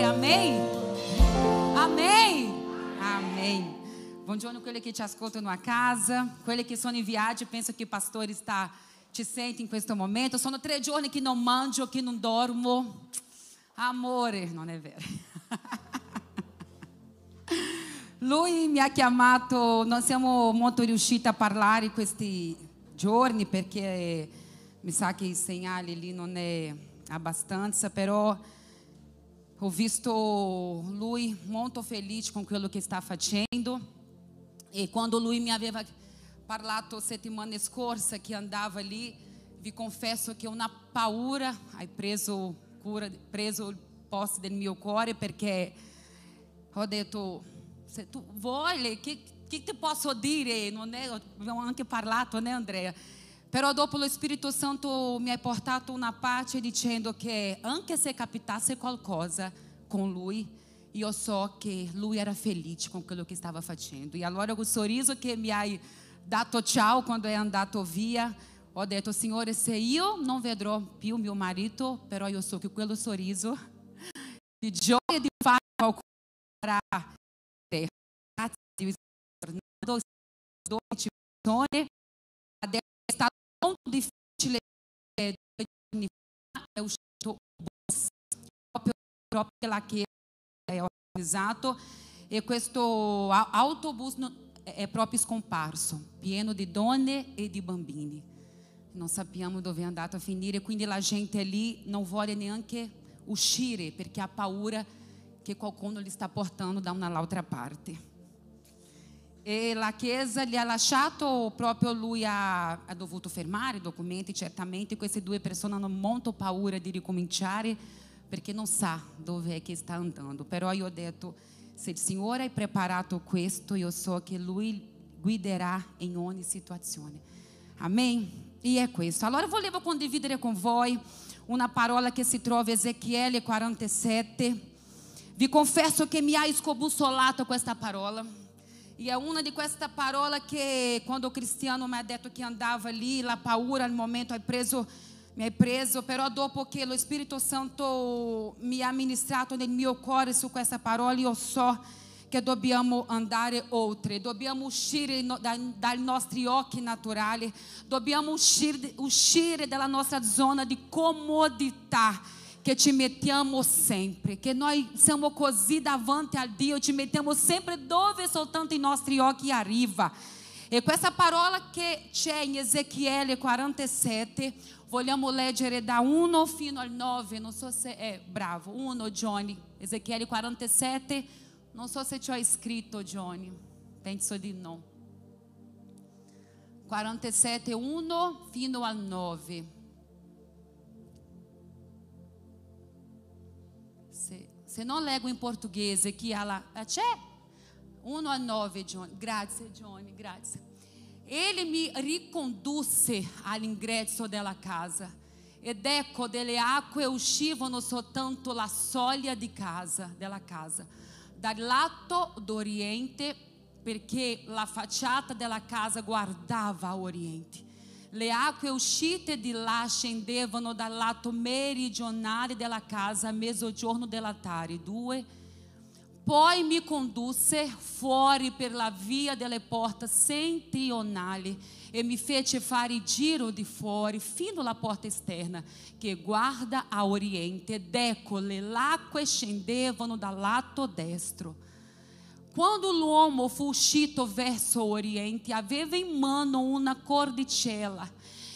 cuore, amém? Amém? Amém. Buongiorno quelli che ci ascoltano a casa, quelli che sono viaggio, penso che il pastore sta, ci sente in questo momento. Sono tre giorni che non mangio, che non dormo. Amore, non è vero. Lui mi ha chiamato, non siamo molto riusciti a parlare questi giorni perché mi sa che i segnali lì non è abbastanza, però ho visto lui molto felice con quello che sta facendo e quando lui mi aveva parlato settimana scorsa che andava lì, vi confesso che una paura hai preso cura, preso il posto del mio cuore perché ho detto se tu vuoi, che, che ti posso dire? Non è, abbiamo anche parlato, né Andrea? Però dopo lo Spirito Santo mi ha portato una pace dicendo che anche se capitasse qualcosa con lui, io so che lui era felice con quello che stava facendo. E allora o sorriso che mi hai dato ciao quando è andato via, ho detto, Signore, se io non vedrò più mio marito, però io so che quello sorriso di gioia e di fare qualcosa Grazie, tornando dolci persone, adesso fa, è uscito un bus proprio, proprio là che è organizzato e questo autobus è proprio scomparso, pieno di donne e di bambini. Non sappiamo dove è andato a finire, quindi la gente lì non vuole neanche uscire perché ha paura che qualcuno li sta portando da un'altra parte. E la Chiesa gli ha lasciato proprio lui ha, ha dovuto fermare i documenti, certamente queste due persone hanno molto paura di ricominciare perché non sa dove è che sta andando. Però io ho detto, se il Signore ha preparato questo, io so che Lui guiderà in ogni situazione. Amen? E è questo. Allora volevo condividere con voi una parola che si trova in Ezechiele 47. Vi confesso che mi ha scobussolato questa parola. E é uma de questa parola que quando o cristiano mi ha detto che andava lì, la paura al momento hai preso mi hai preso, però dopo che lo Spirito Santo mi ha ministrato nel mio cuore su questa parola, io so che dobbiamo andare oltre, dobbiamo uscire no, da, dai nostri occhi naturali, dobbiamo uscire, uscire dalla nostra zona di comodità che ci mettiamo sempre, che nós siamo così davanti a Dio, ci mettiamo sempre dove soltanto i nostri occhi arriva. E com essa parola che c'è in Ezechiele 47, vogliamo leggere da 1 fino al 9, non so se è bravo, 1 Johnny, Ezechiele 47, non so se ci ho scritto Johnny, penso di no. 47, 1 fino al 9. Se non leggo in portoghese chi ha la... C'è? 1 a 9, Johnny. Grazie, Johnny, grazie. Ele mi ricondusse all'ingresso della casa. Ed ecco delle acque uscivano soltanto la soglia di casa, della casa. Dal lato d'oriente, perché la facciata della casa guardava a oriente. Le acque uscite di là scendevano dal lato meridionale della casa a mezzogiorno dell'altare. Due. Poi mi condusse fuori per la via delle porte settentrionali e mi fece fare giro di fuori fino alla porta esterna che guarda a oriente ed ecco le acque scendevano dal lato destro. Quando l'uomo fu uscito verso oriente, aveva in mano una cordicella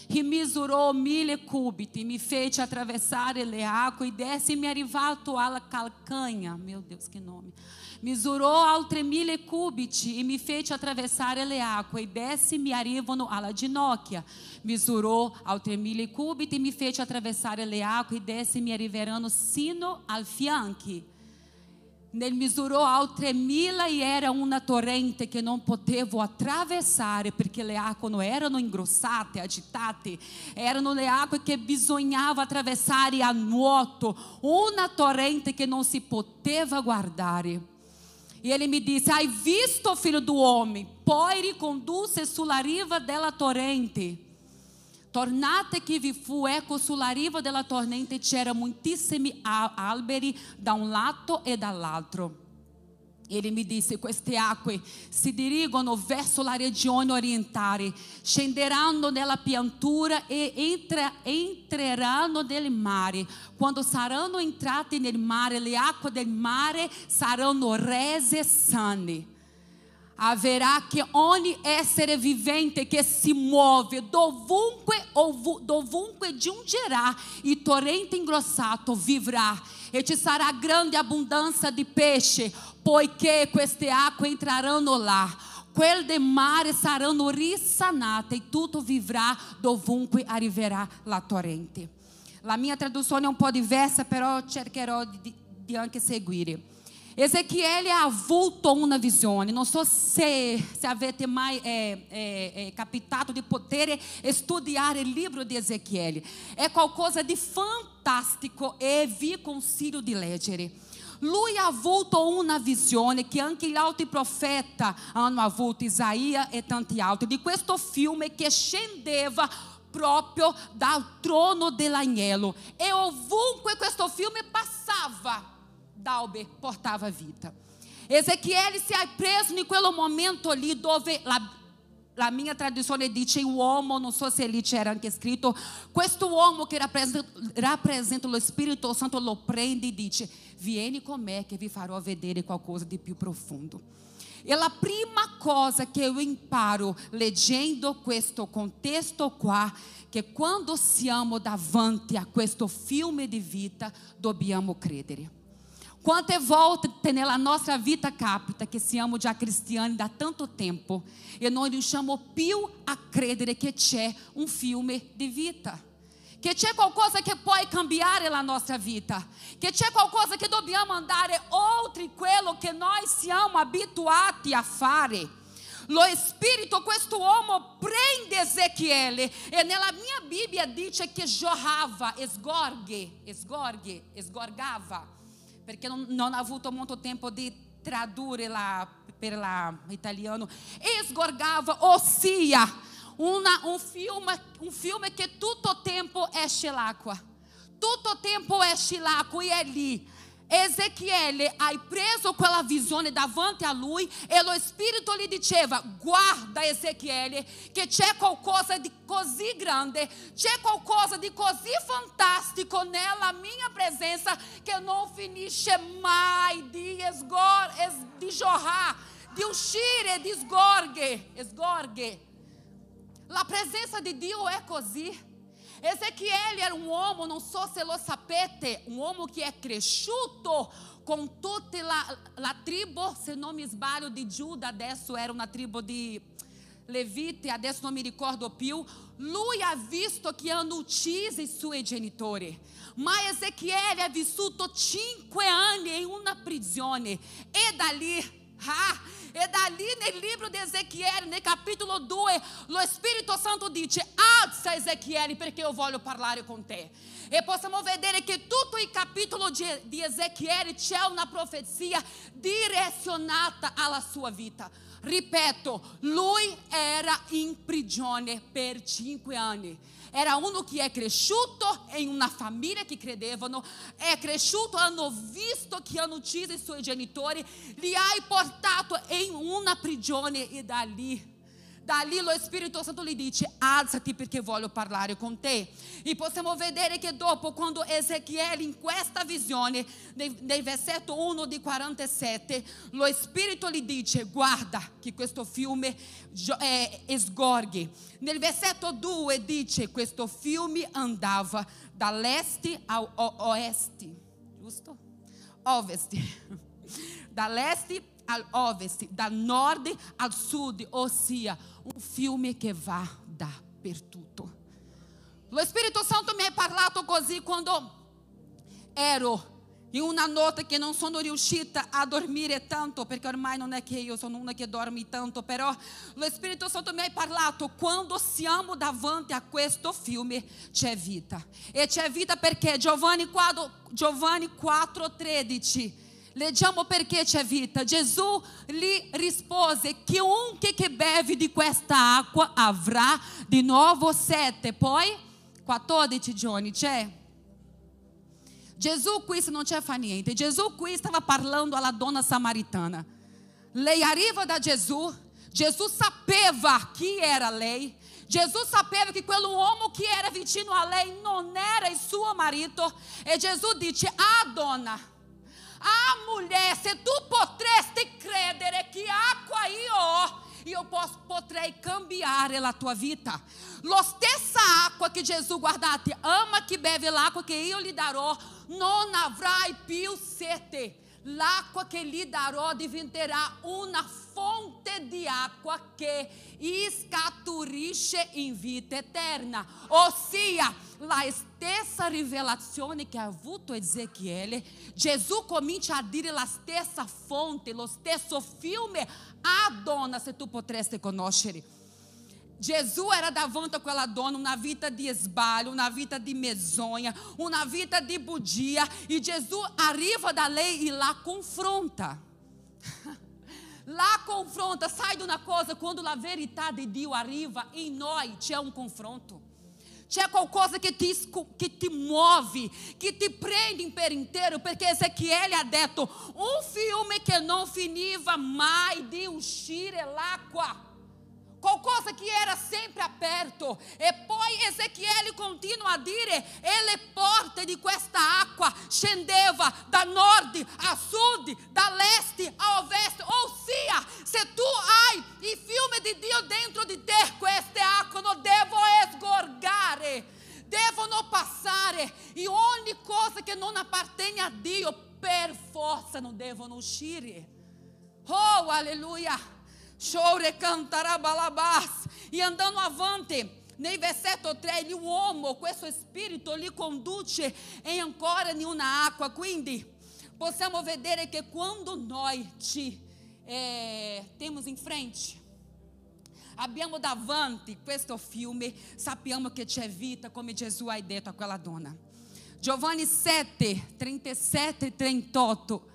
e misurò mille cubiti, mi fece atravessare le acque e desce-me arrivato alla calcanha. Meu Deus, que nome. Misurou altre mille cubiti e me fece atravessare le acque e desce-me arrivano alla ginocchia. Misurou altre mille cubiti e me fece atravessare le acque e desce-me arriveranno sino al fianchi. Nel misurò altre mila e era una torrente che non potevo attraversare perché le acque erano ingrossate, agitate, erano le acque che bisognava attraversare a nuoto, una torrente che non si poteva guardare. E ele me disse: Hai visto, filho do homem? Poi riconduz sulla riva della torrente. Tornate che vi fu, ecco sulla riva della torrente c'era moltissimi alberi da un lato e dall'altro. Ele me disse: Queste acque si dirigono verso la regione orientale, scenderanno nella piantura e entra, entreranno nel mare. Quando saranno entrate nel mare, le acque del mare saranno rese sane. Haverá que ogni essere vivente que se move dovunque, dovunque giungerà e torrente ingrossato vivrà e te sarà grande abundância de peixe, poiché queste acque entrarão lá. Quel de mare saranno risanate e tutto vivrà dovunque arriverà la torrente. La mia traduzione è un po' diversa, però cercherò di, di anche seguire. Ezequiel avultou uma visão. Não sou se, se avete mais é, é, é, captado de poder estudar o livro de Ezequiel. É qualcosa de fantástico e vi consiglio di leggere. Lui avultou uma visão que anche gli altri profeta hanno avuto, Isaías e tanti altri, di questo filme que scendeva proprio dal trono dell'agnello. E ovunque questo filme passava, Dalber portava vida. Ezequiel se ha preso momento ali dove la, la mia tradizione dice uomo, non so se lì c'era anche questo uomo che rappresenta, rappresenta lo Santo lo prende e dice, vieni con me che vi farò vedere qualcosa di più profondo. E a prima cosa che eu imparo leggendo questo contesto qua, che quando siamo davanti a questo filme di vita, dobbiamo credere. Quante volte nella nostra vita capita che siamo già cristiani da tanto tempo e noi riusciamo più a credere che c'è un fiume di vita. Che c'è qualcosa che può cambiare la nostra vita, che c'è qualcosa che dobbiamo andare oltre quello che noi siamo abituati a fare. Lo Spirito, questo uomo prende Ezequiele e nella mia Bibbia dice che jorrava, esgorgue, esgorgue, esgorgava perché non, non molto tempo di tradurre la, per l'italiano, esgorgava, ossia, una, un, filme, un filme che tutto tempo esce l'acqua. Il tempo esce l'acqua e è lì. Ezequiel hai preso quella visione davanti a lui e lo spirito gli diceva guarda Ezequiel che c'è qualcosa di così grande c'è qualcosa di così fantastico nella mia presenza che non finisce mai di, esgor, es, di jorrar di uscire di sgorghe sgorghe la presenza di Dio è così Ezequiel era um homem, não só se sapete, um homem que é cresciuto com toda a, a tribo, se não me sbaglio, de Giuda, adesso era uma tribo de Levite, adesso non mi ricordo più, lui ha visto che hanno ucciso i suoi genitori. Ma Ezequiel ha vissuto cinque anni in una prigione e da lì, ah, e dali nel libro di Ezequiel, nel capitolo 2, lo Spirito Santo dice: Alza Ezequiel, perché io voglio parlare con te. E possiamo vedere che tutto il capitolo di, di Ezequiel c'è una profezia direzionata alla sua vita. Ripeto, lui era in prigione per cinque anni. Era uno che è cresciuto in una famiglia che credevano, è cresciuto, hanno visto che hanno ucciso i suoi genitori, li hai portato in una prigione e da lì Dali lo Spirito Santo gli dice alzati perché voglio parlare con te. E possiamo vedere che dopo quando Ezequiel in questa visione, nei versetto 1 di 47, lo Spirito gli dice guarda che questo fiume eh, esgorghe. Nel versetto 2 dice questo fiume andava dall'est ao giusto? Oveste. Dall'est al ovest, da norte al sud, ossia un fiume che va dappertutto. Lo Spirito Santo mi ha parlato così quando ero in una notte che non sono riuscita a dormire tanto, perché ormai non è che io sono una che dorme tanto, però lo Spirito Santo mi ha parlato quando siamo davanti a questo fiume c'è vita. E c'è vita perché Giovanni 4, Giovanni 4:13 Leggiamo perché c'è vita. Gesù lhe rispose: Chiunque che beve di questa acqua avrà di nuovo sete. Poi, 14 giorni, c'è. Gesù qui non c'è fa niente. Gesù qui stava parlando alla donna samaritana. Lei arriva da Gesù. Gesù sapeva chi era lei. Jesus sapeva que aquele homem que era vicino a lei não era seu marido. E Jesus disse: Ah, dona, ah, mulher, se tu potresti credere que acqua io e eu posso, potrei cambiar a tua vida. Lo stessa acqua que Jesus guardate, ama que bebe l'acqua que eu lhe darò, non avrai più sete. L'acqua che lhe darò diventerà una fonte di acqua che scaturisce in vita eterna. Ossia, la stessa rivelazione che ha avuto Ezechiele, Gesù comincia a dire la stessa fonte, lo stesso fiume a donna, se tu potresti conoscere. Gesù era davanti a quella donna una vita di sbaglio, una vita di mezonha, una vita di bugia, e Gesù arriva da lei e la confronta. Lá confronta, sai de uma coisa, quando a verdade de Deus arriva em nós, c'è um confronto. C'è qualcosa que te, que te move, que te prende per inteiro, porque Ezequiel ha detto, um filme que não finiva mais de uscire l'acqua qualcosa que era sempre aperto. E poi Ezequiel continua a dire, e le porte di questa acqua scendeva da nord a sud, da leste a oveste. Ossia, se tu hai il fiume di Dio dentro di te, queste acque non devono esgorgare, devono passare. E ogni cosa che non appartiene a Dio, per forza non devono uscire. Oh, aleluia! Chore cantará balabás. E andando avante, nel versetto 3, l'uomo, questo spirito li conduce em ancora una acqua. Quindi possiamo vedere che quando ci eh, temos em frente, abbiamo davanti questo fiume, sappiamo che c'è vita, come Gesù ha detto a quella donna. Giovanni 7, 37 e 38.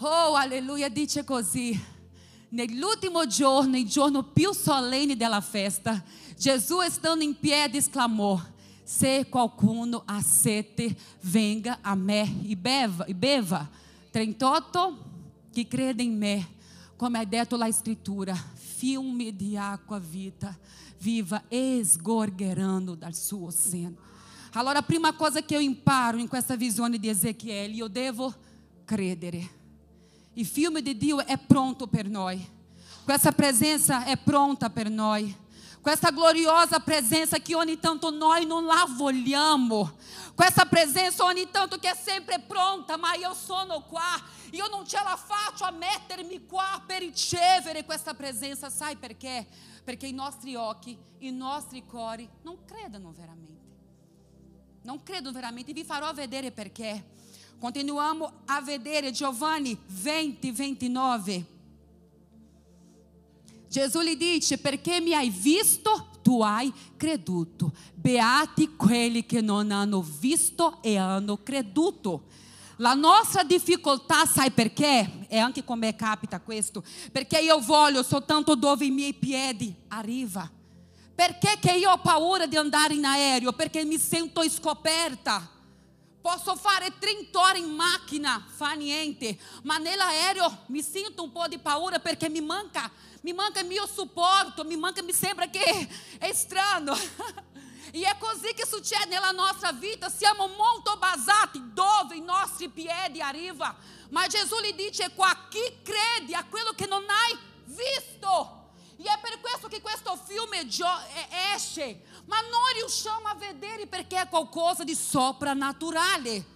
Oh, aleluia, dice così. Nell'ultimo giorno, il giorno più solenne della festa, Gesù, stando in piedi, esclamou: Se qualcuno ha sete, venga a me e beva. E beva. 38. Que crede em me, come è detto la scrittura, fiume di acqua vita, viva esgorgerando dal suo seno. Allora, a prima cosa che io imparo in questa visione di Ezechiel, io devo credere. E filme de Dio é pronto per. Com essa presença é pronta per. Com essa gloriosa presença que ogni tanto nós não la. Com essa presença ogni tanto que é sempre pronta, mas eu sono qua. Eu não ce la faccio a mettermi qua per ricevere questa presença. Sai perché? Perché i nostri occhi, i nostri cuori non credono veramente. Non credono veramente. Vi farò vedere perché. Continuamos a vedere Giovanni 20, 29. Jesus lhe disse: Perché mi hai visto, tu hai creduto. Beati quelli che non hanno visto e hanno creduto. La nostra difficoltà, sai perché? E anche come capita questo? Perché io voglio soltanto dove i miei piedi arriva. Perché che io ho paura di andare in aereo? Perché mi sento scoperta. Posso fare 30 ore in macchina, fa niente, ma nell'aereo mi sento un po' di paura perché mi manca, mi manca il mio supporto, mi manca, mi sembra che è strano. E é così che succede nella nostra vita, siamo molto basati dove i nostri piedi arrivano. Ma Gesù lhe dice qua, chi crede a quello che non hai visto? E é per questo che questo fiume esce, ma non riusciamo a vedere perché è qualcosa di soprannaturale.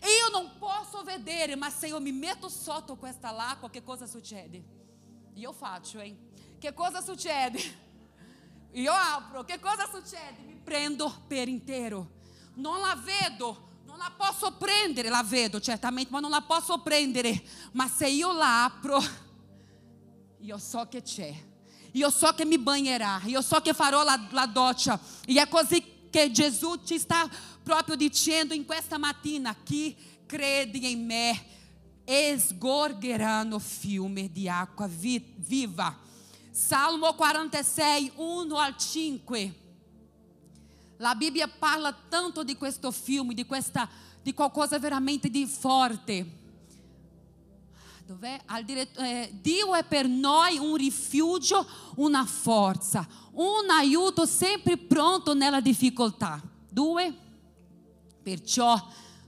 Io non posso vedere, ma se io mi metto sotto questa l'acqua, che cosa succede? Io faccio, hein? Che cosa succede? Io apro, che cosa succede? Mi prendo per intero. Non la vedo, non la posso prendere, la vedo certamente, ma non la posso prendere. Ma se io la apro, io so che c'è io so che mi bagnerà, io so che farò la, la doccia. E è così che Gesù ci sta proprio dicendo in questa mattina: chi crede in me esgorgeranno fiume di acqua viva. Salmo 46, 1 al 5. La Bibbia parla tanto di questo fiume, di, questa, di qualcosa veramente di forte. Dov'è? Diretto, eh, Dio è per noi un rifugio, una forza, un aiuto sempre pronto nella difficoltà. Due, perciò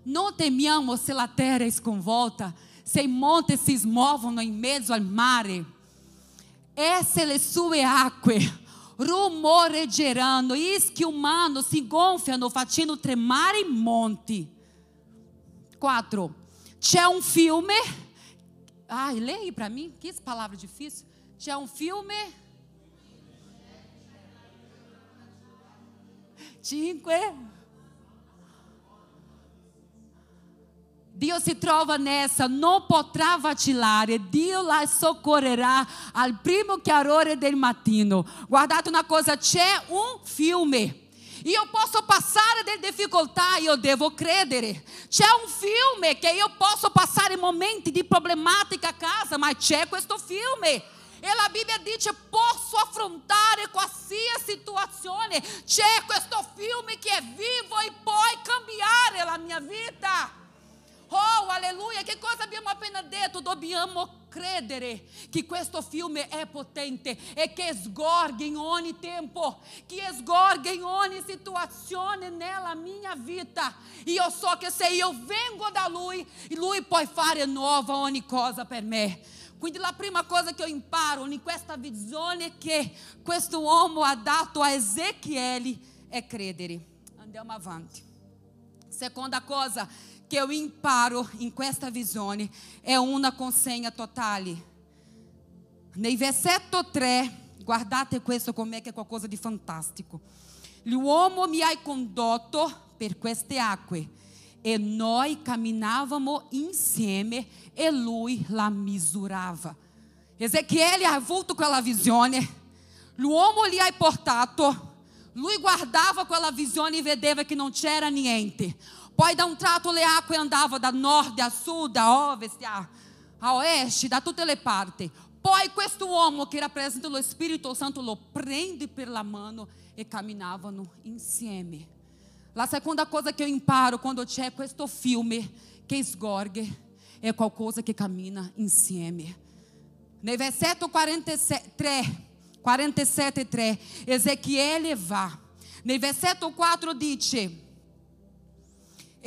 non temiamo se la terra è sconvolta, se i monti si smuovono in mezzo al mare, e se le sue acque rumoreggeranno, e schiumando si gonfiano facendo tremare i monti. 4. C'è un fiume Ai, leia para mim, que palavra difícil. Tinha um filme. Cinque. Dio si trova nessa, non potrà vacillare, Dio la soccorrerà al primo chiarore del mattino. Guardate una cosa, c'è un fiume e eu posso passar de dificuldade, eu devo credere. C'è um filme que eu posso passar em momentos de problemática a casa, mas c'è questo filme. E a Bíblia diz: posso affrontare qualsiasi situazione. C'è questo filme que é vivo e pode cambiare la mia vita. Oh, aleluia, che cosa abbiamo appena detto? Dobbiamo credere che questo filme è potente e che sgorga in ogni tempo, che sgorga in ogni situazione nella mia vita. Io so che se io vengo da Lui, Lui può fare nuova ogni cosa per me. Quindi la prima cosa che io imparo in questa visione che questo uomo ha dato a Ezechiele è credere. Andiamo avanti. Seconda cosa que eu imparo em questa visione é uma consegna totale. Nei versetto 3, guardate questo com'è che è qualcosa di fantastico. L'uomo mi ha condotto per queste acque e noi camminavamo insieme e lui la misurava. Ezequiele ha avuto quella visione, l'uomo gli ha portato, lui guardava quella visione e vedeva che non c'era niente. Poi da un tratto le acque andavano da nord a sud, a ovest, a, a oeste, da tutte le parti. Poi questo uomo che rappresenta lo Spirito Santo lo prende per la mano e camminavano insieme. La seconda cosa che io imparo quando c'è questo fiume che sgorga è qualcosa che cammina insieme. Nel versetto 47, 47 3, Ezequiele va. Nel versetto 4 dice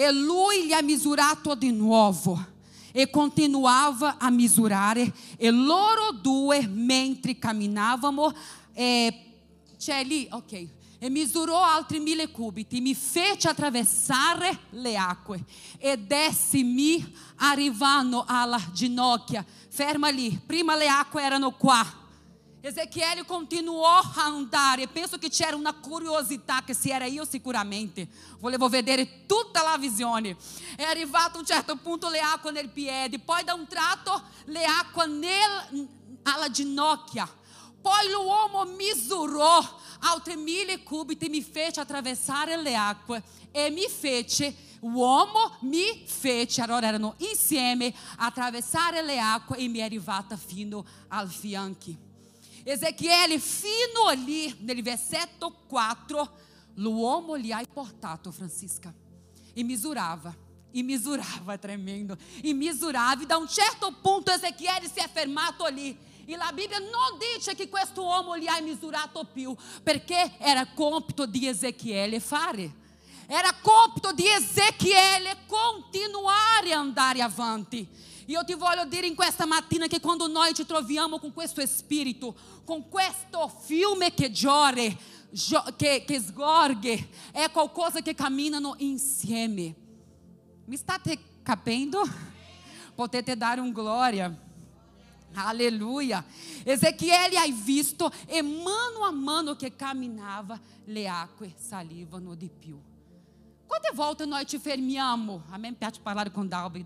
e lui gli ha misurato di nuovo e continuava a misurare. E loro due mentre camminavamo e c'è lì, ok. E misurò altri mille cubiti, mi fece attraversare le acque. Ed essi mi arrivano alla ginocchia. Ferma lì, prima le acque erano qua, Ezequiel continuou a andar e penso che c'era una curiosità che se era io sicuramente volevo vedere tutta la visione. È arrivato a un certo punto le acque nel piede, poi da un tratto le acque nel, alla ginocchia. Poi l'uomo misurò altri mille cubiti mi fece attraversare le acque e mi fece l'uomo mi fece, allora erano insieme, attraversare le acque e mi è arrivata fino al fianchi. Ezequiel, fino ali, nel versetto 4, l'uomo gli ha portato, Francisca, e misurava, e misurava, tremendo, e misurava, e da um certo ponto Ezequiel si è fermato lì. E la Bibbia non dice che questo uomo gli ha misurato più, perché era compito di Ezequiele fare. Era compito di Ezequiele continuare a andare avanti. E eu te voglio dire in questa mattina che quando noi ci troviamo con questo spirito, con questo fiume che giore, che, che sgorge, è qualcosa che camminano insieme. Mi state capendo? Potete dare um glória. Aleluia. Ezequiel hai visto e mano a mano che camminava, le acque salivano di più. Quante volte noi ci fermiamo? A me piace parlare con Dalby,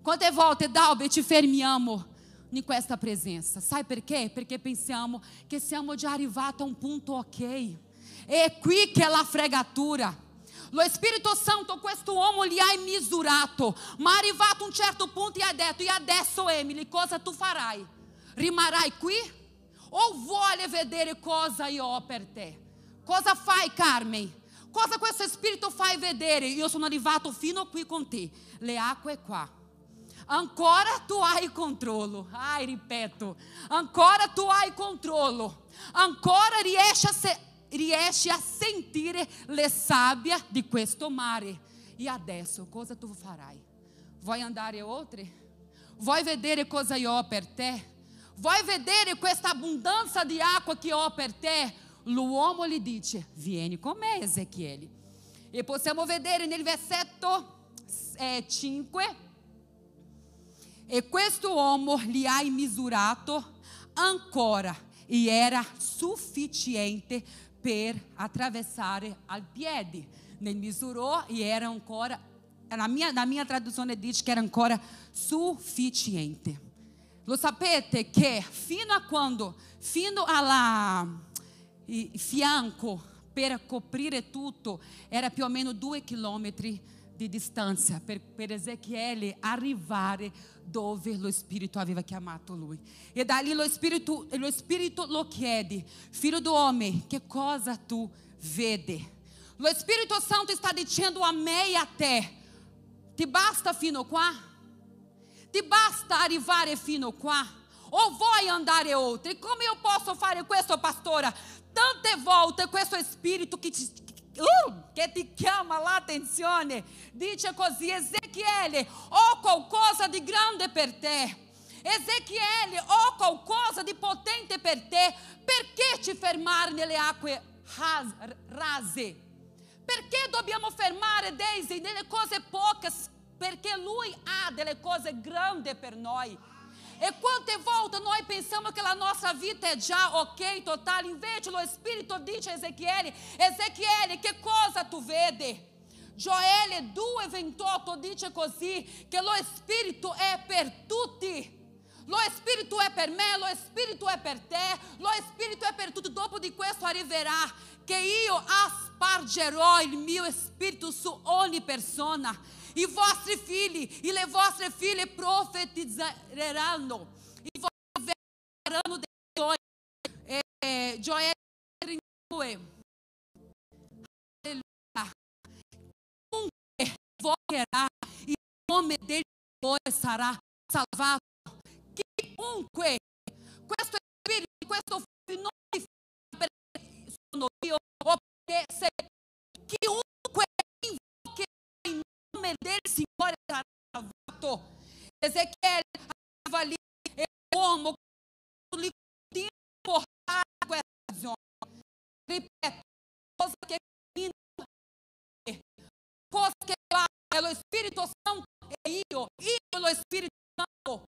Mi Quante volte, Dalbe, ci fermiamo in questa presenza? Sai perché? Perché pensiamo che siamo già arrivati a un punto ok. È qui è la fregatura. Lo Spirito Santo questo uomo li hai misurato, ma arrivato a un certo punto e ha detto, e adesso Emily, cosa tu farai? Rimarrai qui? O vuole vedere cosa io ho per te? Cosa fai Carmen? Cosa questo Spirito fai vedere? Io sono arrivato fino qui con te, le acque qua. Ancora tu hai controllo. Ai, ripeto, ancora tu hai controllo. Ancora riesci a, se, riesci a sentire le sabbie di questo mare. E adesso cosa tu farai? Vuoi andare oltre? Vuoi vedere cosa io ho per te? Vuoi vedere questa abbondanza di acqua che ho per te? L'uomo gli dice: Vieni con me, Ezechiele. E possiamo vedere nel versetto eh, 5 e questo uomo lhe hai misurato ancora e era sufficiente per atravessare al piede. Ne misurou e era ancora, na minha, na minha tradução diz que era ancora sufficiente. Lo sapete che fino a quando, fino alla fianco per coprire tutto, era più o meno due di distanza per, per Ezechiele arrivare dove lo Spirito aveva chiamato lui. E da lì lo Spirito, lo Spirito lo chiede, filho do homem, che cosa tu vede? Lo Spirito Santo está dicendo a me e a te, ti basta fino qua? Ti basta arrivare fino qua? O vuoi andare oltre? Come io posso fare questo, pastora? Tante volte questo Spirito che ti, uh, che ti chiama l'attenzione, dice così, Ezechiele, ho qualcosa di grande per te. Ezechiele, ho qualcosa di potente per te, perché ci fermare nelle acque rase? Perché dobbiamo fermare Daisy nelle cose poche? Perché lui ha delle cose grandi per noi. E quante volte noi pensamos que a nossa vida é já ok, total, invece o Espírito diz a Ezequiel, Ezequiel, que cosa tu vede? Joel 2, 28 dice così, che lo Spirito è per tutti. Lo Spirito è per me, lo Spirito è per te, lo Spirito è per tutti. Dopo di questo arriverà che io aspargerò il mio Spirito su ogni persona e vostri figli e le vostre figlie profetizzeranno, e voi verranno dei. Eh, Gioele 2. Alleluia. Chiunque invocherà il nome del Signore sarà salvato. Chiunque, questo Spirito, questo io, o perché se chiunque Senhor, estará salvato. Ezequiel ali, e o homem, lhe importar com essa visão. Repete, coisa que coisa que lá, é o Espírito Santo, e eu, e o Espírito Santo.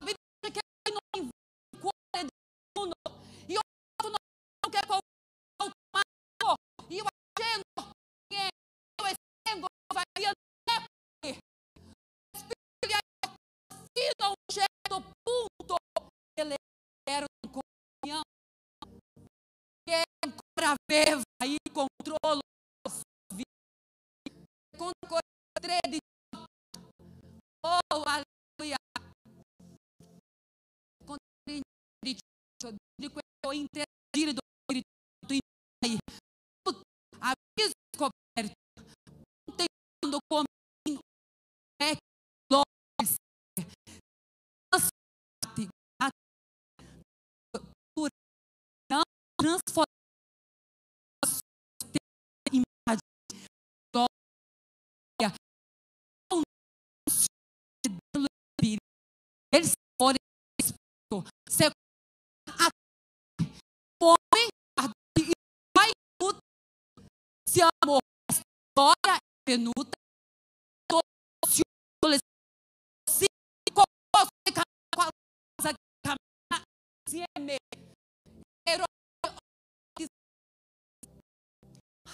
A Bíblia diz que ele não encontra de mundo, e o não quer qualquer e o agendo, e o estengo, vai certo punto ele um comunhão que ancora aveva aí sua vida. Secondo 13 Oh, aleluia. Secondo 13 di questo interagire do transformar imagem glória eles forem a homem vai se amor história é se se qualquer coisa se é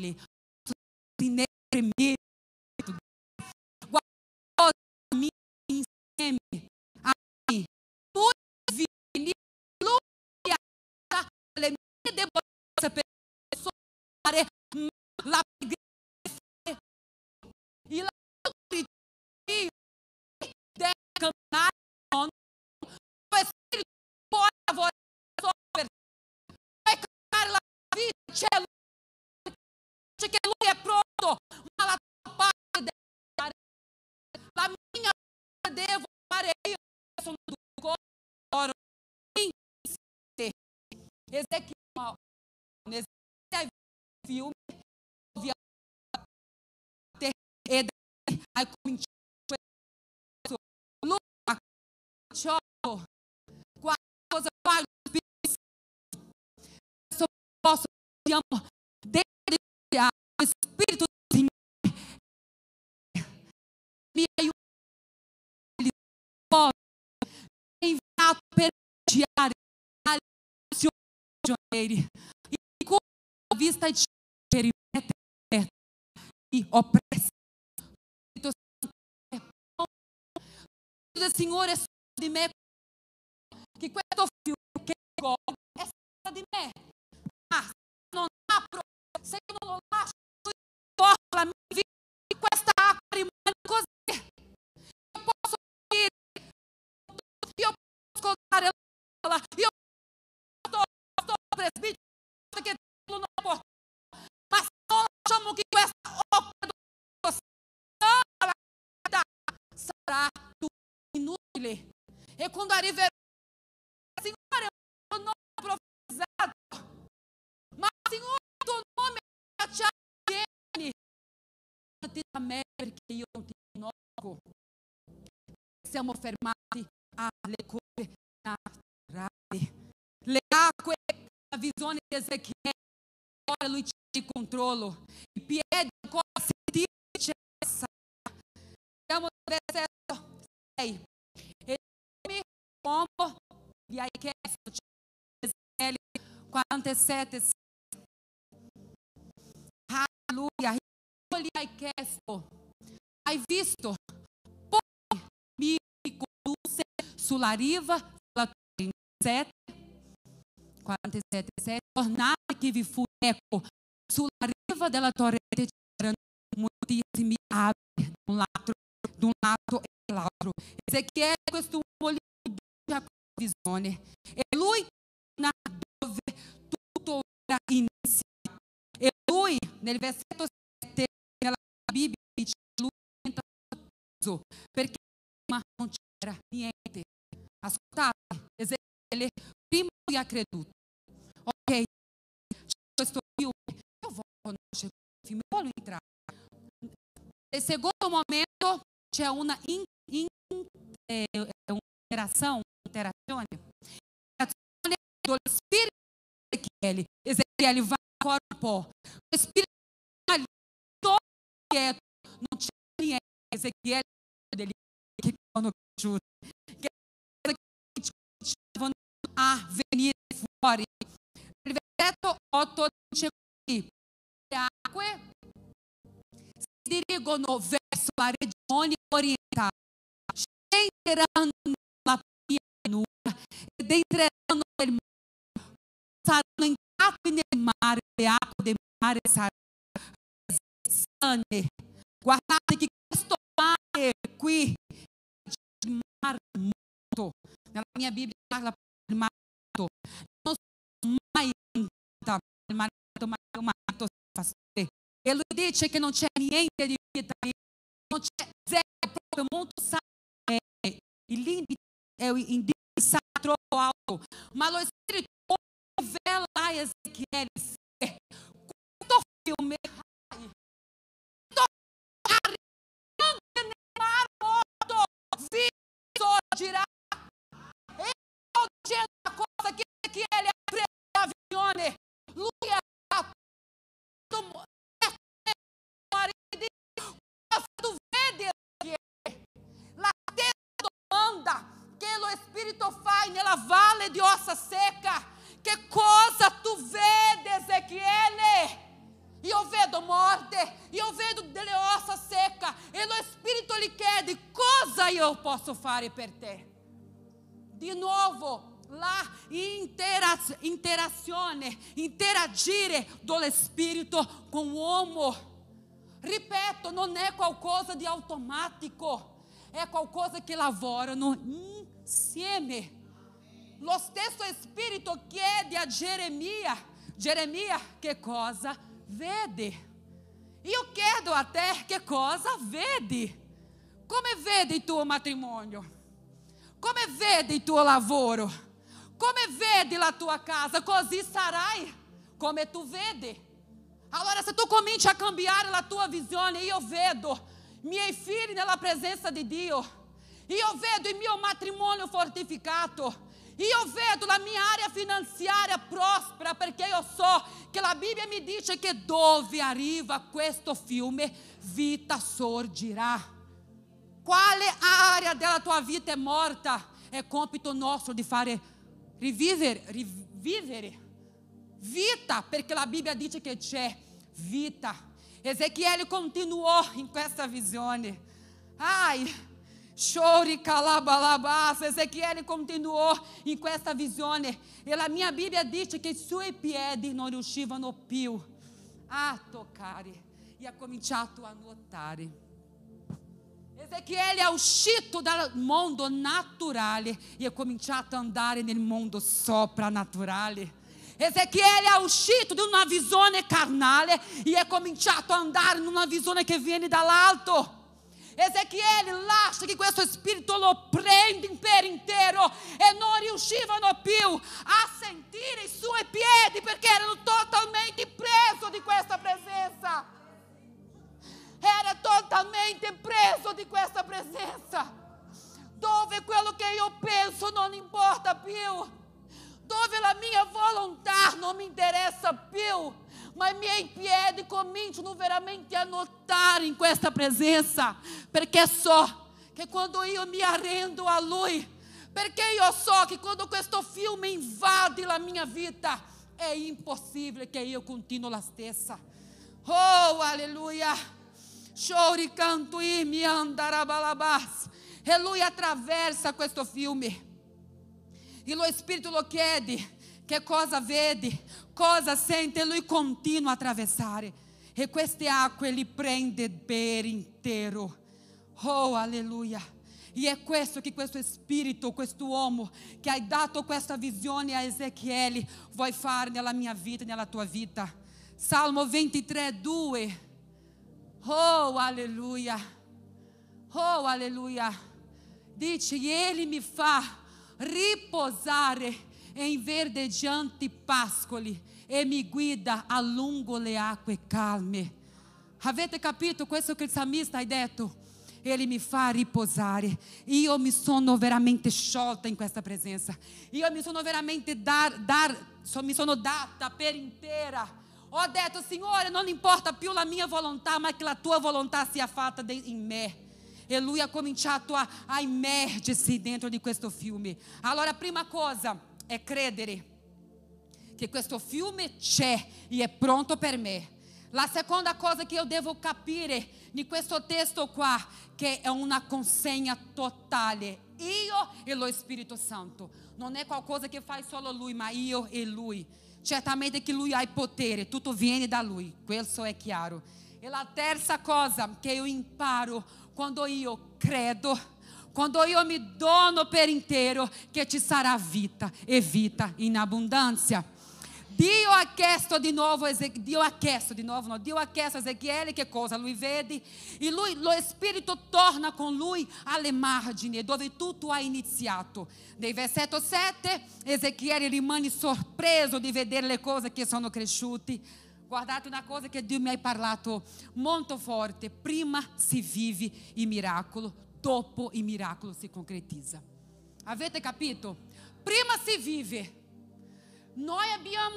inefável, inexprimível. Guardoso a mim, inseme, a mim, muito divino, luia, le mie de bossa pessoa, la e lá de caminhar o Espírito pode favorecer vai caminhar lá na vida, c'è che lui è pronto, ma la tua parte minha devo fare io, sono do coro. Ezequiel, nesse filme, via e hai cominciato Luca, ciò, qualcosa posso, abbiamo detto o Espírito de me aiuta pode enviado per diário prisioneiro e com a vista de perimetro e opressa do Senhor é de me que questo fiume che è di me ma non apro se non lo la mia vita e questa acqua rimane così. Io posso dire, io posso ascoltare la parola, io sto, sto presbitero che non può. Ma se non lasciamo che questa opera sarà inutile. E quando arriverà, me perché io non ti conosco. Siamo fermati alle cose naturali. Le acque, la visione di Ezechiele, ora lui di controllo. I piedi ancora sentire cessa. Siamo nel versetto 6. E mi uomo vi hai chiesto, Ezechiele 47, 6. Aleluia hai chiesto, hai visto, poi mi condusse sulla riva della 7, 47, 7, tornate che vi fu eco, sulla riva della torrente c'erano moltissimi alberi da un lato, da lato e l'altro. Ezechiele questo uomo a visione e lui dove tutto era inizia. E lui nel versetto Bibbia dice lui diventa perché prima non c'era niente. Ascoltate, Ezechiele prima lui ha creduto. Ok, c'è questo fiume, io voglio conoscere il fiume, voglio entrare. Nel secondo momento c'è una in, in, eh, interação, interazione, interazione do Spirito di Ezechiele. Ezechiele vai fora do pó. O Espírito ali quieto, tinha ninguém. Ezequiel dele que quando ajuda. Que stavano a venire fuori. Il versetto 8 dice così: Le acque si dirigono verso la regione orientale, scenderanno nella pianura ed entreranno nel mare. Saranno entrati nel mare, le acque del mare saranno sane. Guardate che mar morto. Non sono mai entrata nel mar morto, ma il mar morto E lui dice che non c'è niente di vita. Non c'è zero, proprio molto sano. Il limite è indirizzato troppo alto. Ma lo Spirito rivela a Ezequiele. pessoa dirá: Eu tinha uma coisa que, que ele é tu Luia, tu vede la testa é anda que o Espírito faz nela vale de ossa seca. Que coisa tu vê, Ezequiel? Io vedo morte, io vedo delle ossa secca e lo Spirito gli chiede cosa io posso fare per te. Nuovo, la interaz- interazione, interagire dello Spirito con l'uomo. Ripeto, non è qualcosa di automatico, è qualcosa che lavorano insieme. Lo stesso Spirito chiede a Geremia, Geremia, che cosa vede? Io chiedo a te che cosa vedi? Come vedi il tuo matrimonio? Come vedi il tuo lavoro? Come vedi la tua casa? Così sarai come tu vedi. Allora se tu cominci a cambiare la tua visione, io vedo miei figli nella presenza di Dio. Io vedo il mio matrimonio fortificato. Io vedo la mia area finanziaria prospera perché io so che la Bibbia mi dice che dove arriva questo fiume, vita sorgirà. Quale area della tua vita è morta? È compito nostro di fare rivivere, rivivere vita, perché la Bibbia dice che c'è vita. Ezequiele continuò in questa visione. Ai, Chore calabalabassa. Ezequiele continuò in questa visione. E la mia Bibbia dice che i suoi piedi non riuscivano più a toccare. E ha cominciato a nuotare. Ezequiele è uscito dal mondo naturale e ha cominciato ad andare nel mondo soprannaturale. Ezequiele è uscito di una visione carnale e ha cominciato ad andare in una visione che viene dall'alto. Ezequiele lascia che questo spirito lo prende per intero e non riuscivano più a sentire i suoi piedi perché erano totalmente preso di questa presenza. Era totalmente preso di questa presenza. Dove quello che io penso non importa più. Dove la mia volontà non mi interessa più ma miei piedi cominciano veramente a notare in questa presenza, perché so che quando io mi arrendo a Lui, perché io so che quando questo fiume invade la mia vita, è impossibile che io continui la stessa. Oh, alleluia! Chore, canto e mi andarabalabas. E lui attraversa questo fiume. E lo Spirito lo chiede che cosa vede, cosa sente, lui continua a attraversare e queste acque li prende per intero. Oh, alleluia. E è questo che questo spirito, questo uomo che hai dato questa visione a Ezechiele vuoi fare nella mia vita, nella tua vita. Salmo 23, 2. Oh, alleluia. Oh, alleluia. Dice, ele me fa riposare em verdeggianti pascoli e mi guida a lungo le acque calme. Avete capito questo che il salmista ha detto? Ele mi fa riposare. Io mi sono veramente sciolta in questa presenza. Io mi sono veramente dar, dar, mi sono data per intera. Ho detto, Signore, non importa più la mia volontà, ma che la tua volontà sia fatta in me. E lui ha cominciato a, a immergersi dentro di questo fiume. Allora, prima cosa, è credere che questo fiume c'è e è pronto per me. La seconda cosa che io devo capire in questo testo qua, che è una consegna totale, io e lo Spirito Santo. Non è qualcosa che faz solo lui, ma io e lui. Certamente che lui ha potere, tutto viene da lui, questo è chiaro. E la terza cosa che io imparo quando io credo quando io mi dono per intero, che ci sarà vita e vita in abbondanza. Dio ha chiesto di nuovo, Dio ha chiesto di nuovo, no, Dio ha chiesto a Ezechiele che cosa? Lui vede e lui, lo Spirito torna con lui alle margini dove tutto ha iniziato. Nel versetto 7, Ezechiele rimane sorpreso di vedere le cose che sono cresciute. Guardate una cosa che Dio mi ha parlato molto forte. Prima si vive il miracolo, dopo il miracolo si concretizza. Avete capito? Prima si vive. Noi abbiamo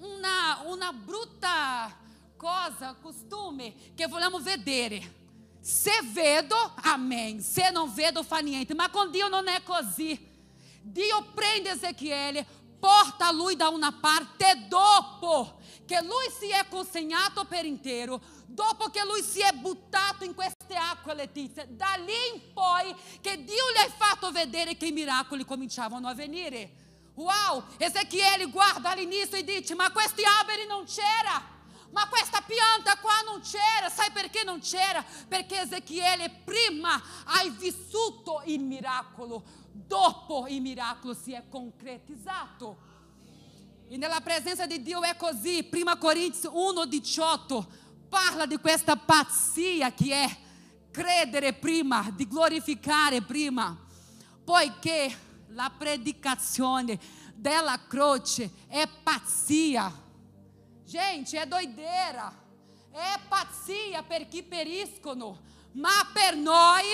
una, una brutta cosa, costume, che vogliamo vedere. Se vedo, amém. Se não vedo, fa niente. Ma con Dio non è così. Dio prende Ezechiele, porta lui da una parte dopo che lui si è consegnato per intero, dopo che lui si è buttato in queste acque, Letizia, da lì in poi che Dio gli ha fatto vedere che i miracoli cominciavano a venire. Uau! Ezechiele guarda all'inizio e dice: Ma questi alberi non c'era. Ma questa pianta qua non c'era, sai perché non c'era? Perché Ezechiele prima hai vissuto il miracolo, dopo il miracolo si è concretizzato. E nella presenza di Dio è così. 1 Coríntios 1,18 parla di questa pazzia che è credere prima, di glorificare prima, poiché la predicazione della croce è pazzia. Gente, è doideira. É pazzia per chi periscono, ma per noi,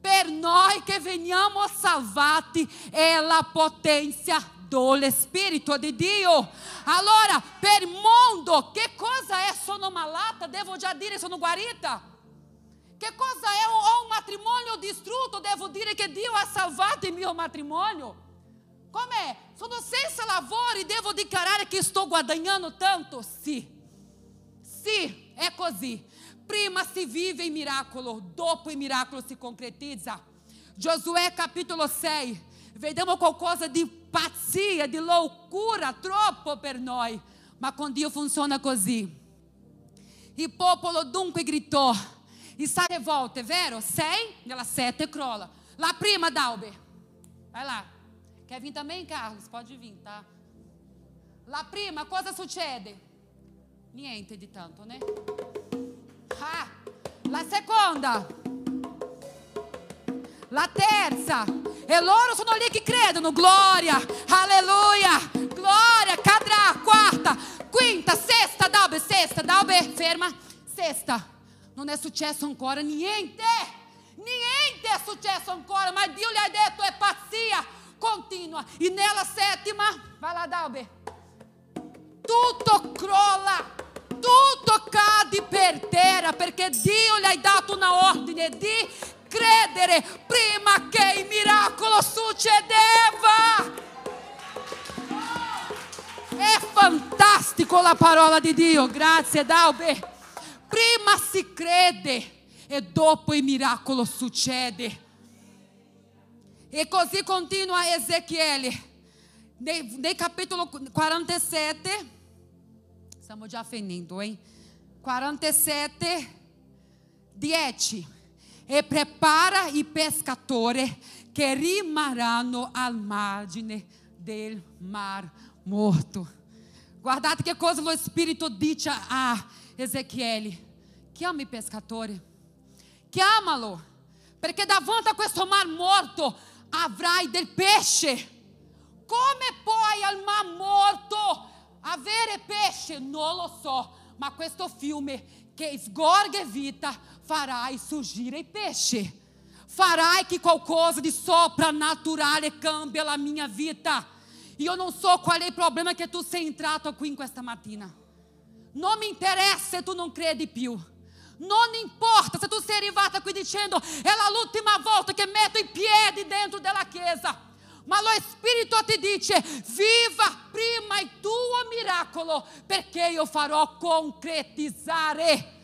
per noi che veniamo salvati, è la potenza do Spirito di Dio. Allora, per mondo, che cosa è sono malata? Devo già dire sono guarita? Che cosa è ho un matrimonio distrutto? Devo dire che Dio ha salvato il mio matrimonio? Com'è? Sono senza lavoro e devo dichiarare che sto guadagnando tanto? Sì. Sì, è così. Prima si vive il miracolo, dopo il miracolo si concretizza. Giosuè capitolo 6. Vediamo qualcosa di pazzia, di loucura, troppo per noi. Ma con Dio funziona così. Il popolo dunque gritò e si rivolta, è vero? Sei nella sette crolla. La prima, Dalbe. Vai lá. Quer vir também, Carlos? Pode vir, tá? La prima, cosa succede? Niente di tanto, né? Ah, la seconda. La terza. E loro sono lì che credono. Gloria, alleluia, gloria, cadrà. Quarta, quinta, sesta, Dalbe, sesta, Dalbe, ferma. Sesta. Non è successo ancora niente. Niente è successo ancora, ma Dio gli ha detto è pazzia continua. E nella settima, vai lá, Dalbe. Tutto crolla. Tutto cade per terra perché Dio gli ha dato una ordine di credere prima che il miracolo succedeva. È fantastico la parola di Dio, grazie Dalbe. Prima si crede e dopo il miracolo succede. E così continua Ezechiele. Nei capítulo 47, stiamo già finendo, hein? 47, 10. E prepara i pescatori che rimarranno al margine del mar morto. Guardate che cosa lo Spirito dice a Ezechiele. Chiama i pescatori. Chiamalo. Perché davanti a questo mar morto avrai del pesce. Come puoi al mar morto avere pesce? Non lo so, ma questo fiume che sgorga vita farai surgire il pesce. Farai che qualcosa di soprannaturale cambia la mia vita. Io non so qual è il problema che tu sei entrato qui in questa mattina. Non mi interessa se tu non credi più. Non importa se tu sei arrivata qui dicendo è l'ultima volta che metto i piedi dentro della chiesa. Ma lo Spirito ti dice viva prima il tuo miracolo perché io farò concretizzare.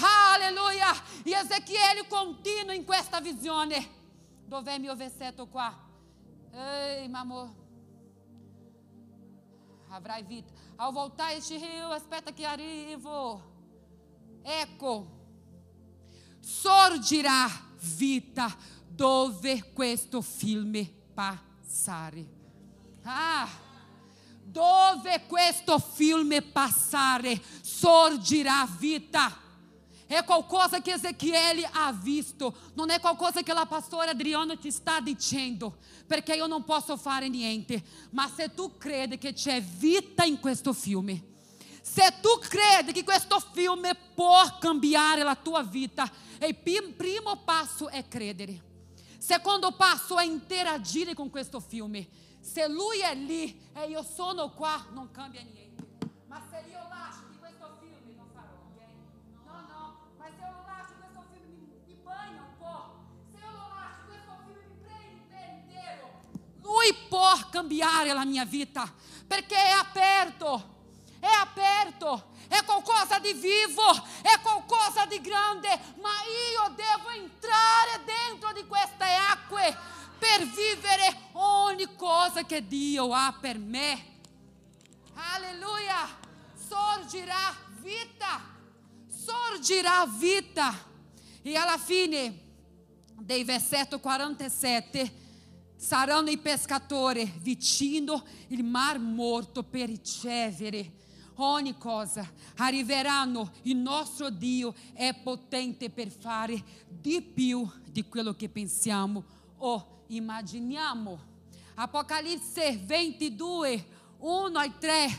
Alleluia! E Ezechiele continua in questa visione. Dov'è il mio versetto qua? Ehi, amor. Avrai vita. Ao voltar este rio, aspetta che arrivo. Ecco, sorgerà vita dove questo fiume passare. Ah, dove questo fiume passare, sorgerà vita. É qualcosa que Ezequiel ha visto, não é qualcosa que a pastora Adriana te está dizendo, porque eu não posso fare niente. Mas se tu crede que c'è vita in questo fiume, se tu crede que questo filme può cambiare la tua vita, il primo passo è credere. Secondo passo è interagire con questo filme. Se lui è lì e io sono qua, non cambia niente. Intero. Lui cambiare la mia vita, perché è aperto, è aperto, è qualcosa di vivo, è qualcosa di grande, ma io devo entrare dentro di queste acque per vivere ogni cosa che Dio ha per me. Alleluia! Sorgirà vita, sorgirà vita. E alla fine dei versetto 47 saranno i pescatori vicino il mar morto per ricevere ogni cosa. Arriveranno, il nostro Dio è potente per fare di più di quello che pensiamo o immaginiamo. Apocalisse 22, 1 ai 3,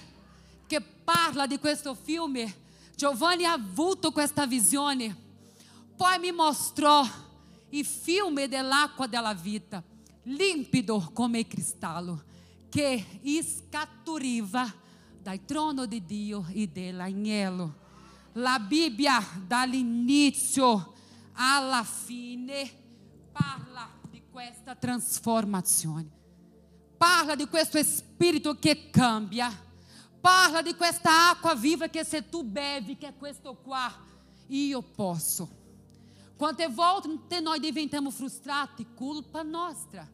che parla di questo filme. Giovanni ha avuto questa visione. Poi mi mostrò il fiume dell'acqua della vita, limpido come il cristallo, che scaturiva dal trono di Dio e dell'agnello. La Bibbia dall'inizio alla fine parla di questa trasformazione. Parla di questo spirito che cambia. Parla di questa acqua viva che se tu bevi, che è questo qua, io posso. Quante volte noi diventiamo frustrati? Culpa nostra.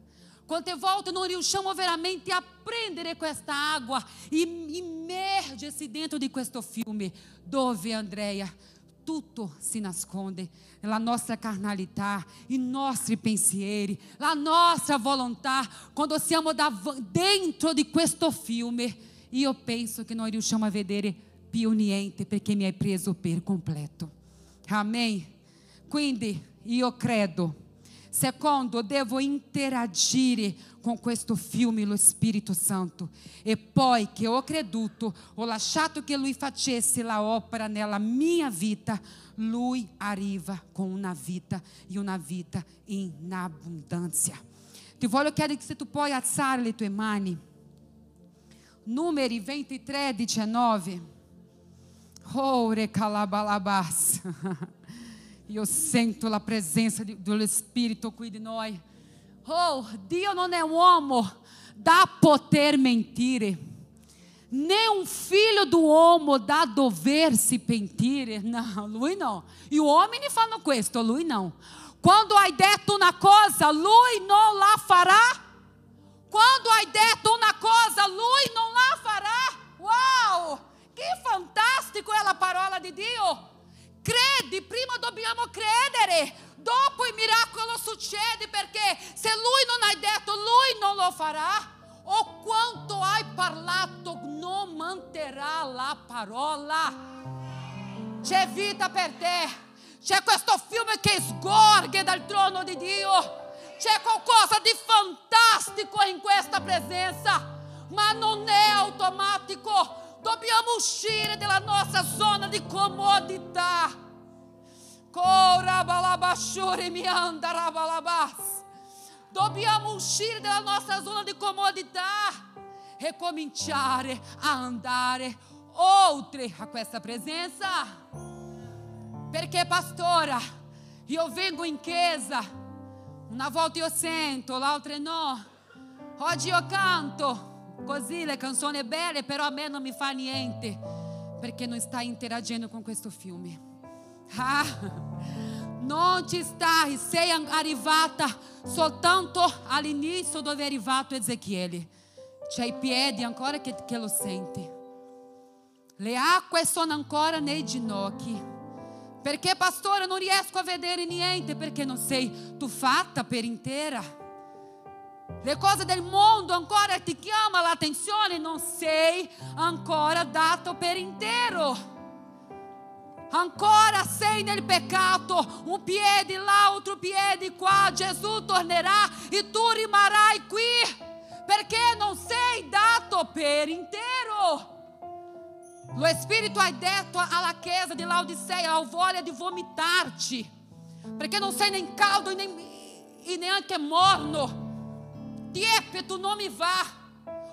Quante volte non riusciamo veramente a prendere questa água e immergersi dentro di questo fiume dove, Andrea, tutto si nasconde la nostra carnalità, i nostri pensieri, la nostra volontà. Quando siamo dentro di questo fiume, io penso che noi riusciamo a vedere più niente perché mi hai preso per completo. Amém? Quindi io credo Secondo, devo interagire con questo fiume lo Spirito Santo. E poi che ho creduto, ho lasciato che Lui facesse la opera nella mia vita, Lui arriva con una vita e una vita in abbondanza. Ti voglio chiedere se tu puoi alzare le tue mani. Numeri 23, 19. Oh, recalabalabas. E eu sinto a presença do Espírito qui di noi. Oh, Dio non è uomo da poter mentire. Nem um filho do uomo da dover-se pentire. Não, lui não. E o homem ne fanno questo, lui não. Quando hai detto una cosa, lui non la farà. Quando hai detto una cosa, lui non la farà. Uau! Que fantástico é a parola di Dio! Credi, prima dobbiamo credere, dopo il miracolo succede perché se lui non hai detto, lui non lo farà. O quanto hai parlato, non manterrà la parola. C'è vita per te. C'è questo fiume che sgorga dal trono di Dio. C'è qualcosa di fantastico in questa presenza, ma non è automatico Dobbiamo uscire dalla nostra zona di comodità. Dobbiamo uscire dalla nostra zona di comodità e cominciare a andare oltre a questa presenza. Perché, pastora, io vengo in chiesa, una volta io sento, l'altra no. Oggi io canto, Così le canzoni belle, però a me non mi fa niente, perché non stai interagendo con questo fiume. Ah, non ci stai, sei arrivata soltanto all'inizio dove è arrivato Ezechiele. C'hai i piedi ancora che, che lo senti. Le acque sono ancora nei ginocchi. Perché pastore non riesco a vedere niente perché non sei tu fatta per intera. Le cose del mondo ancora ti chiamano l'attenzione, non sei ancora dato per intero. Ancora sei nel peccato, un piede là, altro piede qua. Gesù tornerà e tu rimarrai qui perché non sei dato per intero. Lo Spirito ha detto alla chiesa di Laodicea: Ho voglia di vomitarti, perché non sei nem caldo e, nem, e neanche morno. Tiepe, tu non mi va.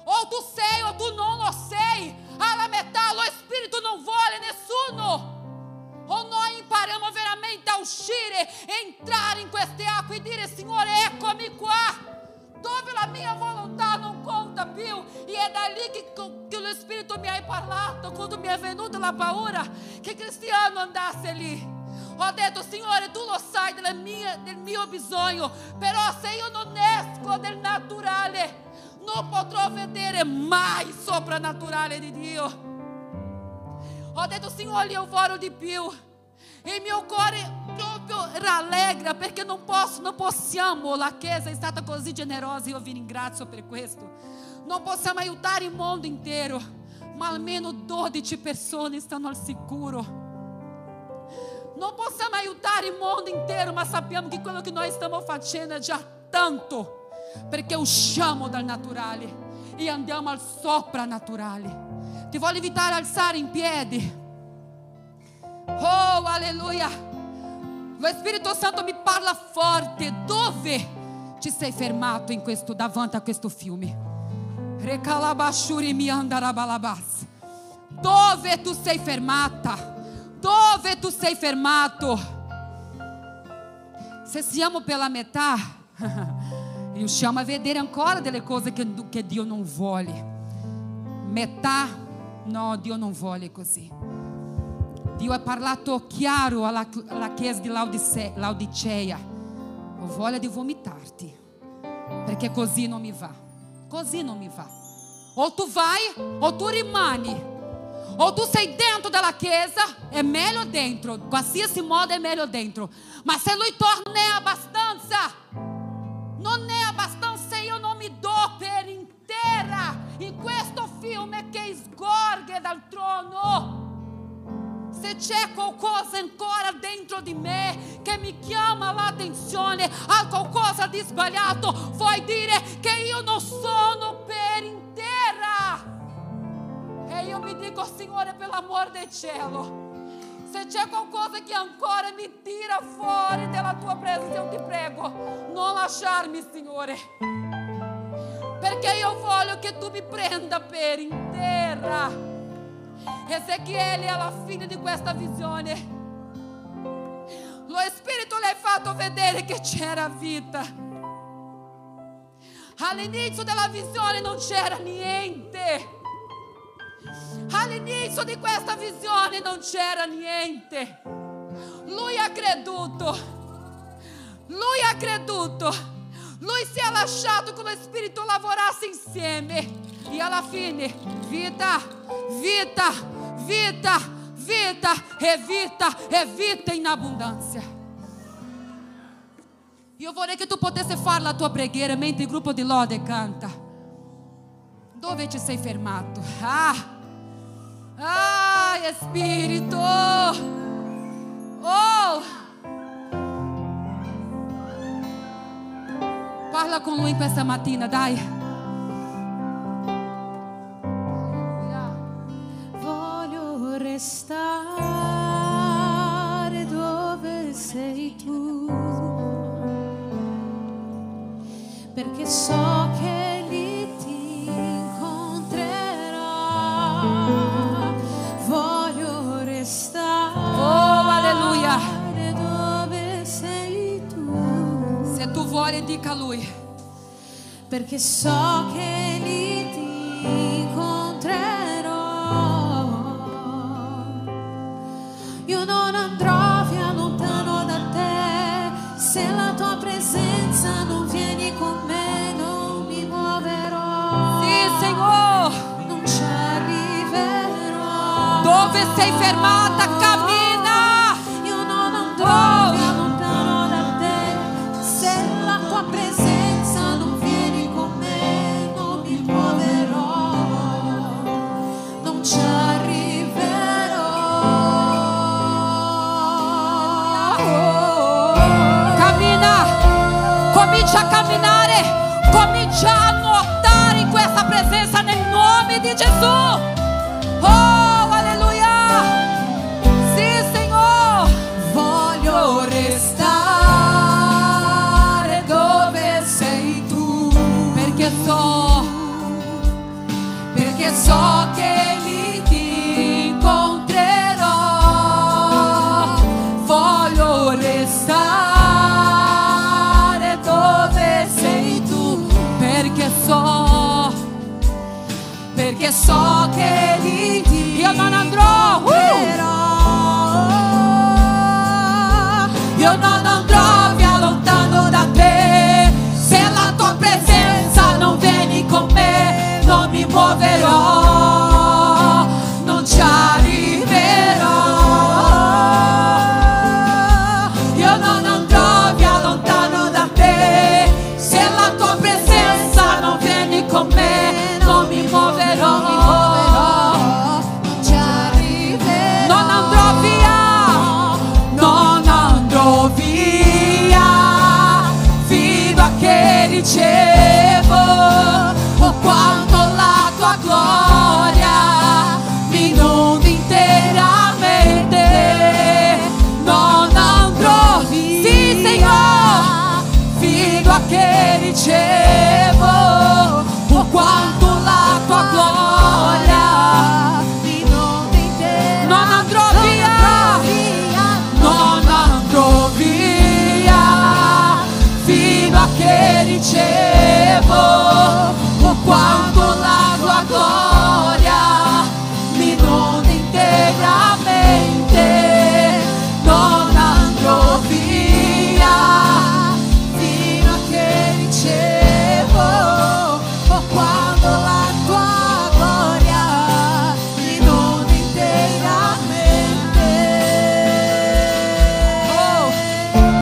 Ou tu sei, ou tu non lo sei. Alla metà, lo Spirito non vuole nessuno. O noi impariamo veramente a uscire, entrare in queste acque e dire: Signore, eccomi qua. Dove la mia volontà non conta è da lì che, che lo Spirito mi ha parlato quando mi è venuta la paura che Cristiano andasse lì. Ho detto, Signore, tu lo sai mia, del mio bisogno, però se io non esco del naturale, non potrò vedere mai il soprannaturale di Dio. Ho detto, Signore, io voglio di più. E mio cuore proprio rallegra perché non posso, non possiamo, la Chiesa è stata così generosa e io vi ringrazio per questo. Non possiamo aiutare il mondo intero, ma almeno 12 persone stanno al sicuro. Non possiamo aiutare il mondo intero, ma sappiamo che quello che noi stiamo facendo è già tanto, perché usciamo dal naturale e andiamo al soprannaturale. Ti voglio invitare a alzare in piedi. Oh, alleluia. Lo Spirito Santo mi parla forte. Dove ti sei fermato in questo, davanti a questo fiume? Recalabashuri mi andarabalabas. Dove tu sei fermata? Dove tu sei fermato? Se siamo pela metà, riusciamo a vedere ancora delle cose che, che Dio non vuole. Metà, no, Dio non vuole così. Dio ha parlato chiaro alla, alla chiesa di Laodicea, Laodicea. Ho voglia di vomitarti, perché così non mi va. Così non mi va. O tu vai o tu rimani. Ou tu sei dentro da chiesa, é melhor dentro. Qualsiasi modo é melhor dentro. Mas se lui torna é abbastanza, non è abbastanza, io non mi do per intera in questo filme che sgorga dal trono. Se c'è qualcosa ancora dentro di me che mi chiama l'attenzione a qualcosa di sbagliato, vuoi dire che io non sono per io mi dico, Signore, per l'amor del cielo, se c'è qualcosa che ancora mi tira fuori dalla tua presenza, io ti prego, non lasciarmi, Signore. Perché io voglio che tu mi prenda per intera. Ezechiele è alla fine di questa visione. Lo Spirito le ha fatto vedere che c'era vita. All'inizio della visione non c'era niente. All'inizio di questa visione non c'era niente. Lui ha creduto. Lui ha creduto. Lui si è lasciato lo Spirito lavorasse insieme. E alla fine, vita, vita, vita, vita e vita e vita in abbondanza. Io vorrei che tu potessi fare la tua preghiera mentre il gruppo di lode canta. Dove ti sei fermato? Ah! Ai, Espírito. Oh! Parla com lui essa matina, dai. Voglio restare dove sei tu, perché so che cuore dica a Lui. Perché so che lì ti incontrerò. Io non andrò via lontano da te. Se la tua presenza non vieni con me, non mi muoverò. Sì, Signore. Non ci arriverò. Dove sei fermata? Cammina. Comincia a camminare, comincia a nuotare in questa presenza nel nome di Gesù.